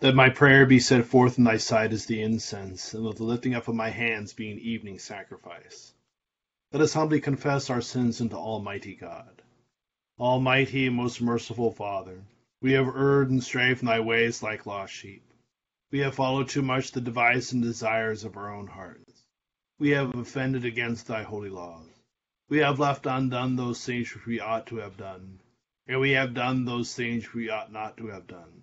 Let my prayer be set forth in thy sight as the incense, and let the lifting up of my hands be an evening sacrifice. Let us humbly confess our sins unto Almighty God. Almighty and most merciful Father, we have erred and strayed from thy ways like lost sheep. We have followed too much the device and desires of our own hearts. We have offended against thy holy laws. We have left undone those things which we ought to have done, and we have done those things which we ought not to have done.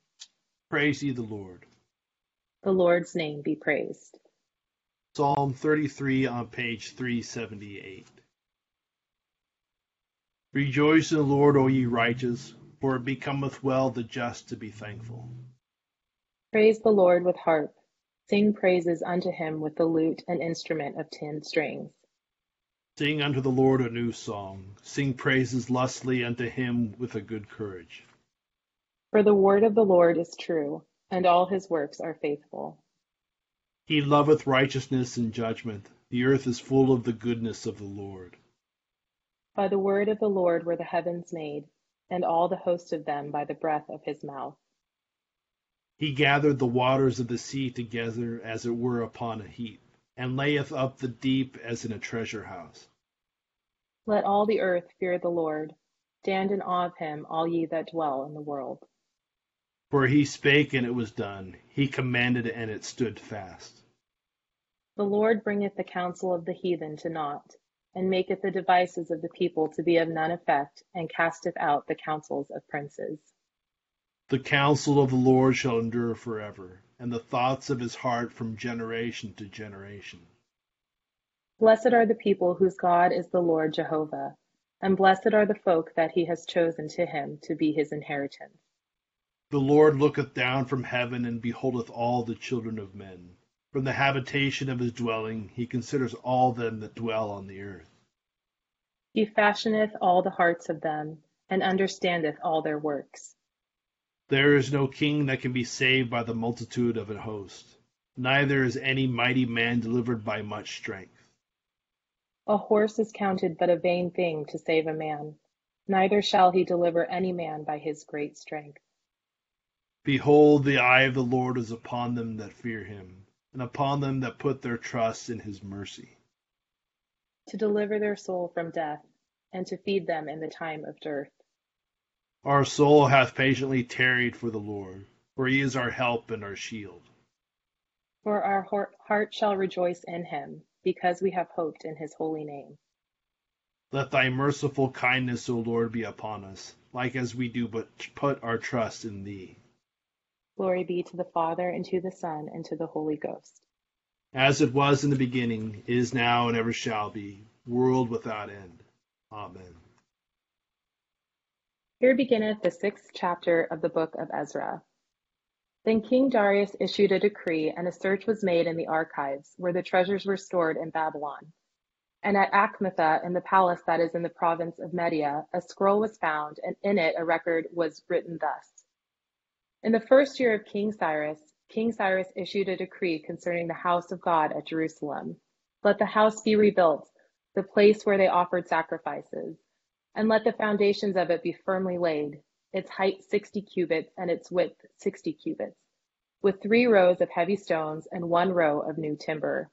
Praise ye the Lord. The Lord's name be praised. Psalm 33 on page 378. Rejoice in the Lord, O ye righteous, for it becometh well the just to be thankful. Praise the Lord with harp. Sing praises unto him with the lute and instrument of ten strings. Sing unto the Lord a new song. Sing praises lustily unto him with a good courage. For the word of the Lord is true, and all his works are faithful. He loveth righteousness and judgment. The earth is full of the goodness of the Lord. By the word of the Lord were the heavens made, and all the host of them by the breath of his mouth. He gathered the waters of the sea together as it were upon a heap, and layeth up the deep as in a treasure house. Let all the earth fear the Lord. Stand in awe of him, all ye that dwell in the world. For he spake, and it was done. He commanded, and it stood fast. The Lord bringeth the counsel of the heathen to naught, and maketh the devices of the people to be of none effect, and casteth out the counsels of princes. The counsel of the Lord shall endure forever, and the thoughts of his heart from generation to generation. Blessed are the people whose God is the Lord Jehovah, and blessed are the folk that he has chosen to him to be his inheritance. The Lord looketh down from heaven, and beholdeth all the children of men. From the habitation of his dwelling he considers all them that dwell on the earth. He fashioneth all the hearts of them, and understandeth all their works. There is no king that can be saved by the multitude of an host, neither is any mighty man delivered by much strength. A horse is counted but a vain thing to save a man, neither shall he deliver any man by his great strength. Behold, the eye of the Lord is upon them that fear him, and upon them that put their trust in his mercy. To deliver their soul from death, and to feed them in the time of dearth. Our soul hath patiently tarried for the Lord, for he is our help and our shield. For our heart shall rejoice in him, because we have hoped in his holy name. Let thy merciful kindness, O Lord, be upon us, like as we do but put our trust in thee. Glory be to the Father, and to the Son, and to the Holy Ghost. As it was in the beginning, is now, and ever shall be, world without end. Amen. Here beginneth the sixth chapter of the book of Ezra. Then King Darius issued a decree, and a search was made in the archives, where the treasures were stored in Babylon. And at Achmetha, in the palace that is in the province of Media, a scroll was found, and in it a record was written thus. In the first year of King Cyrus, King Cyrus issued a decree concerning the house of God at Jerusalem. Let the house be rebuilt, the place where they offered sacrifices, and let the foundations of it be firmly laid, its height sixty cubits and its width sixty cubits, with three rows of heavy stones and one row of new timber.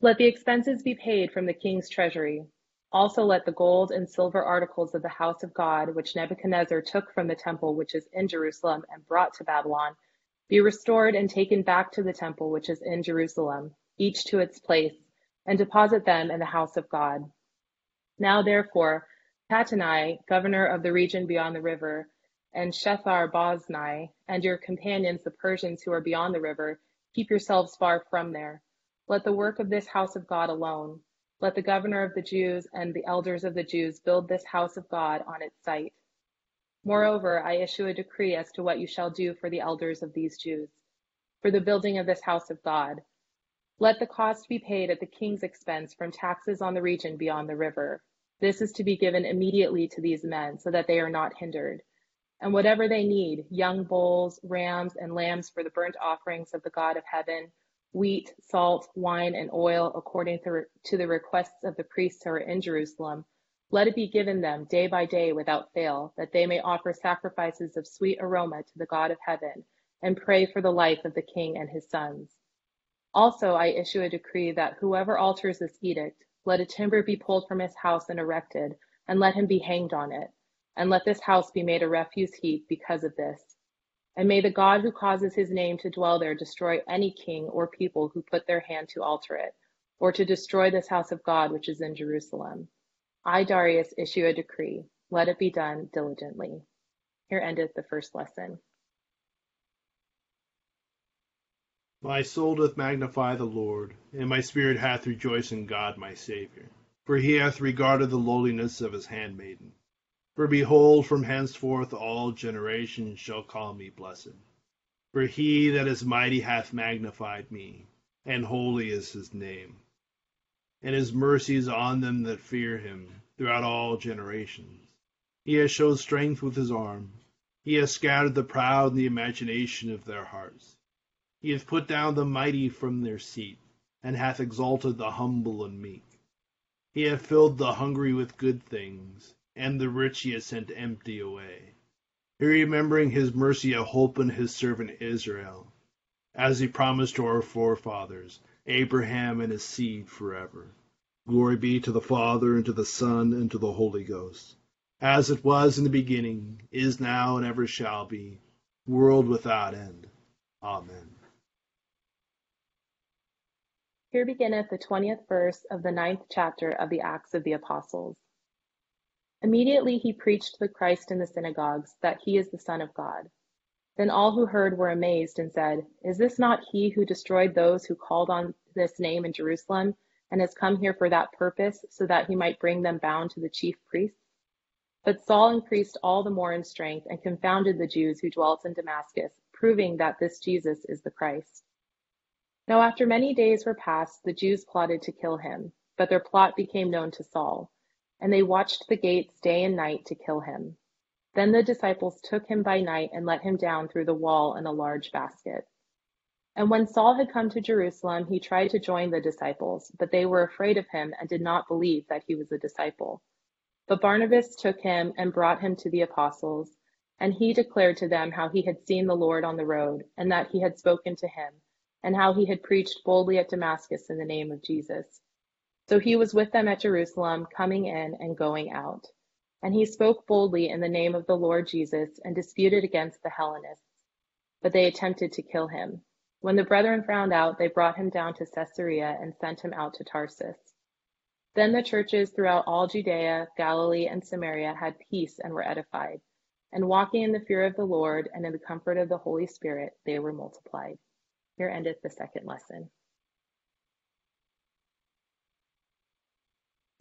Let the expenses be paid from the king's treasury. Also let the gold and silver articles of the house of God, which Nebuchadnezzar took from the temple which is in Jerusalem and brought to Babylon, be restored and taken back to the temple which is in Jerusalem, each to its place, and deposit them in the house of God. Now therefore, Tattenai, governor of the region beyond the river, and Shethar Boznai, and your companions the Persians who are beyond the river, keep yourselves far from there. Let the work of this house of God alone. Let the governor of the Jews and the elders of the Jews build this house of God on its site. Moreover, I issue a decree as to what you shall do for the elders of these Jews, for the building of this house of God. Let the cost be paid at the king's expense from taxes on the region beyond the river. This is to be given immediately to these men, so that they are not hindered. And whatever they need, young bulls, rams, and lambs for the burnt offerings of the God of heaven, wheat, salt, wine, and oil, according to the requests of the priests who are in Jerusalem, let it be given them day by day without fail, that they may offer sacrifices of sweet aroma to the God of heaven, and pray for the life of the king and his sons. Also, I issue a decree that whoever alters this edict, let a timber be pulled from his house and erected, and let him be hanged on it, and let this house be made a refuse heap because of this. And may the God who causes his name to dwell there destroy any king or people who put their hand to alter it, or to destroy this house of God which is in Jerusalem. I, Darius, issue a decree. Let it be done diligently. Here endeth the first lesson. My soul doth magnify the Lord, and my spirit hath rejoiced in God my Saviour. For he hath regarded the lowliness of his handmaiden. For behold, from henceforth all generations shall call me blessed. For he that is mighty hath magnified me, and holy is his name and his mercies on them that fear him throughout all generations. He has showed strength with his arm. He has scattered the proud in the imagination of their hearts. He hath put down the mighty from their seat, and hath exalted the humble and meek. He hath filled the hungry with good things, and the rich he hath sent empty away. He remembering his mercy hath holpen his servant Israel, as he promised to our forefathers, Abraham and his seed forever. Glory be to the Father, and to the Son, and to the Holy Ghost, as it was in the beginning, is now, and ever shall be, world without end. Amen. Here beginneth the twentieth verse of the ninth chapter of the Acts of the Apostles. Immediately he preached the Christ in the synagogues, that he is the Son of God. Then all who heard were amazed and said, Is this not he who destroyed those who called on this name in Jerusalem, and has come here for that purpose, so that he might bring them bound to the chief priests? But Saul increased all the more in strength and confounded the Jews who dwelt in Damascus, proving that this Jesus is the Christ. Now after many days were passed, the Jews plotted to kill him, but their plot became known to Saul, and they watched the gates day and night to kill him. Then the disciples took him by night and let him down through the wall in a large basket. And when Saul had come to Jerusalem, he tried to join the disciples, but they were afraid of him and did not believe that he was a disciple. But Barnabas took him and brought him to the apostles, and he declared to them how he had seen the Lord on the road, and that he had spoken to him, and how he had preached boldly at Damascus in the name of Jesus. So he was with them at Jerusalem, coming in and going out. And he spoke boldly in the name of the Lord Jesus and disputed against the Hellenists. But they attempted to kill him. When the brethren found out, they brought him down to Caesarea and sent him out to Tarsus. Then the churches throughout all Judea, Galilee, and Samaria had peace and were edified. And walking in the fear of the Lord and in the comfort of the Holy Spirit, they were multiplied. Here endeth the second lesson.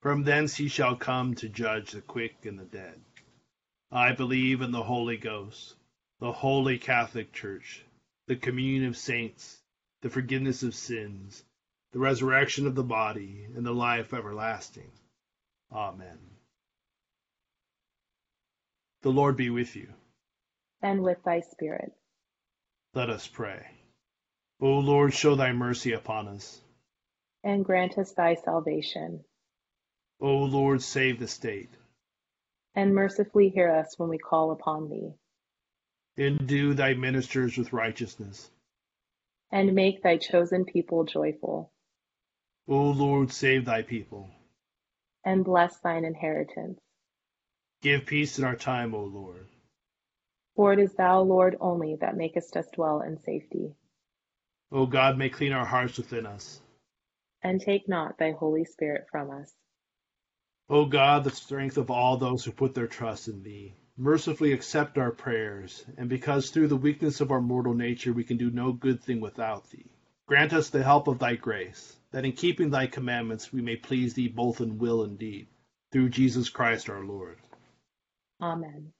From thence he shall come to judge the quick and the dead. I believe in the Holy Ghost, the holy Catholic Church, the communion of saints, the forgiveness of sins, the resurrection of the body, and the life everlasting. Amen. The Lord be with you. And with thy spirit. Let us pray. O Lord, show thy mercy upon us. And grant us thy salvation O Lord, save the state. And mercifully hear us when we call upon thee. Endue thy ministers with righteousness. And make thy chosen people joyful. O Lord, save thy people. And bless thine inheritance. Give peace in our time, O Lord. For it is thou, Lord, only that makest us dwell in safety. O God, may clean our hearts within us. And take not thy Holy Spirit from us. O God, the strength of all those who put their trust in thee, mercifully accept our prayers, and because through the weakness of our mortal nature we can do no good thing without thee, grant us the help of thy grace, that in keeping thy commandments we may please thee both in will and deed, through Jesus Christ our Lord. Amen.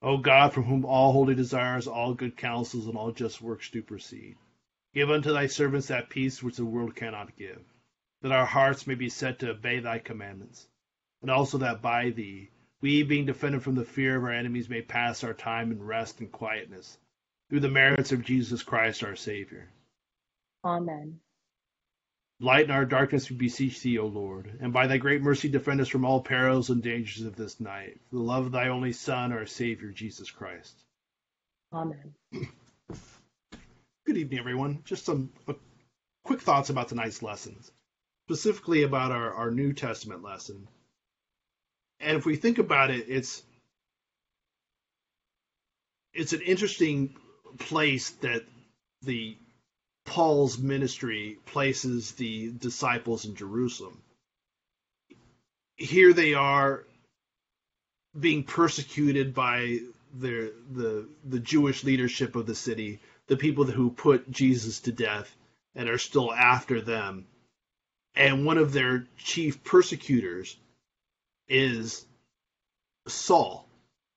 O God, from whom all holy desires, all good counsels, and all just works do proceed, give unto thy servants that peace which the world cannot give, that our hearts may be set to obey thy commandments and also that by thee we, being defended from the fear of our enemies, may pass our time in rest and quietness, through the merits of Jesus Christ our Savior. Amen. Lighten our darkness, we beseech thee, O Lord, and by thy great mercy defend us from all perils and dangers of this night, for the love of thy only Son, our Savior, Jesus Christ. Amen. Good evening, everyone. Just some quick thoughts about tonight's lessons, specifically about our, our New Testament lesson and if we think about it, it's it's an interesting place that the Paul's ministry places the disciples in Jerusalem. Here they are being persecuted by the the the Jewish leadership of the city, the people who put Jesus to death and are still after them. And one of their chief persecutors is Saul.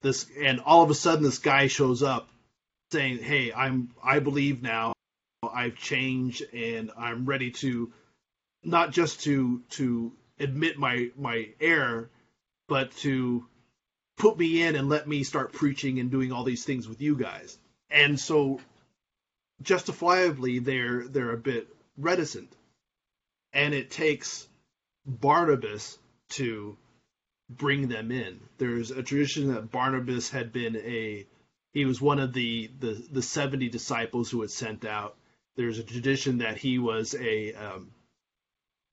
This and all of a sudden this guy shows up saying, "Hey, I'm I believe now. I've changed and I'm ready to not just to to admit my my error, but to put me in and let me start preaching and doing all these things with you guys." And so justifiably they're they're a bit reticent. And it takes Barnabas to bring them in. There's a tradition that Barnabas had been a he was one of the the, the 70 disciples who had sent out. There's a tradition that he was a um,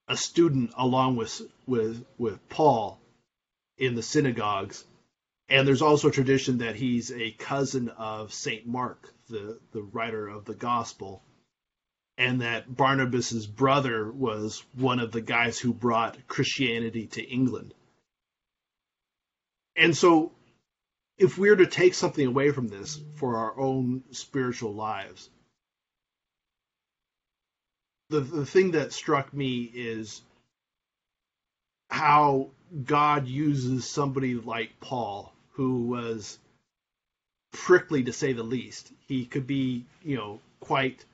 a student along with with with Paul in the synagogues. And there's also a tradition that he's a cousin of Saint Mark, the, the writer of the gospel, and that Barnabas's brother was one of the guys who brought Christianity to England and so if we're to take something away from this for our own spiritual lives, the, the thing that struck me is how God uses somebody like Paul, who was prickly to say the least. He could be, you know, quite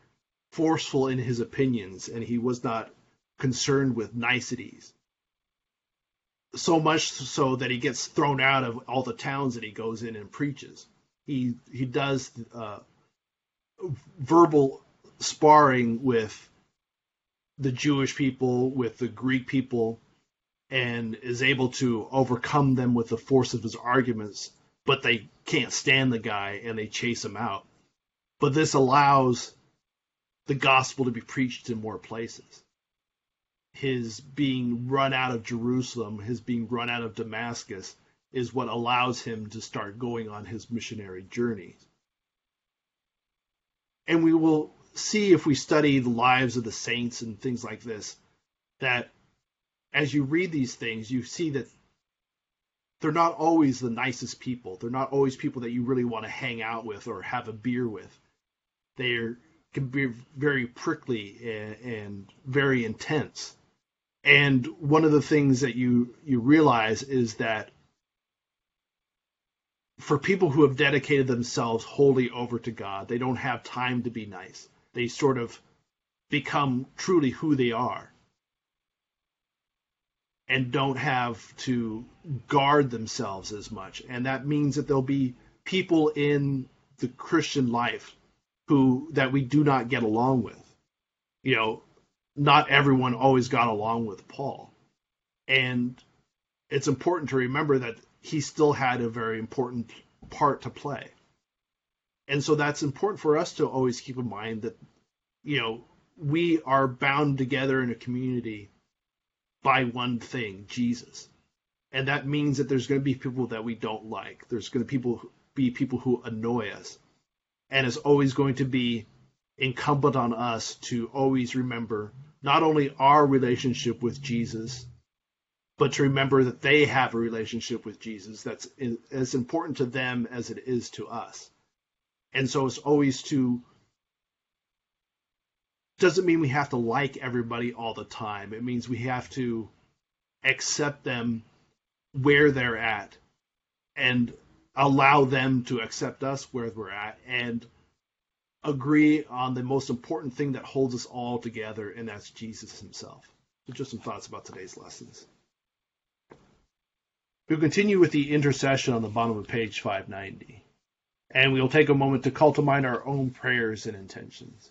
forceful in his opinions, and he was not concerned with niceties so much so that he gets thrown out of all the towns that he goes in and preaches. He he does uh, verbal sparring with the Jewish people, with the Greek people, and is able to overcome them with the force of his arguments but they can't stand the guy and they chase him out. But this allows the gospel to be preached in more places. His being run out of Jerusalem, his being run out of Damascus, is what allows him to start going on his missionary journey. And we will see if we study the lives of the saints and things like this, that as you read these things, you see that they're not always the nicest people. They're not always people that you really want to hang out with or have a beer with. They can be very prickly and, and very intense. And one of the things that you you realize is that for people who have dedicated themselves wholly over to God, they don't have time to be nice. They sort of become truly who they are and don't have to guard themselves as much. And that means that there'll be people in the Christian life who that we do not get along with. You know, not everyone always got along with Paul. And it's important to remember that he still had a very important part to play. And so that's important for us to always keep in mind that, you know, we are bound together in a community by one thing, Jesus. And that means that there's going to be people that we don't like. There's going to people be people who annoy us. And it's always going to be incumbent on us to always remember not only our relationship with Jesus, but to remember that they have a relationship with Jesus that's as important to them as it is to us. And so it's always to doesn't mean we have to like everybody all the time. It means we have to accept them where they're at and allow them to accept us where we're at and agree on the most important thing that holds us all together, and that's Jesus himself. So just some thoughts about today's lessons. We'll continue with the intercession on the bottom of page 590, and we'll take a moment to call to mind our own prayers and intentions.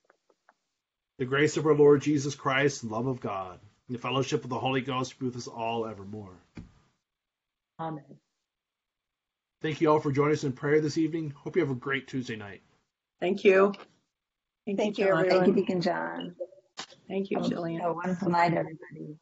The grace of our Lord Jesus Christ, the love of God, and the fellowship of the Holy Ghost be with us all evermore. Amen. Thank you all for joining us in prayer this evening. Hope you have a great Tuesday night. Thank you. Thank, Thank you, John. everyone. Thank you, Deacon John. Thank you, um, Jillian. Have a wonderful night, everybody.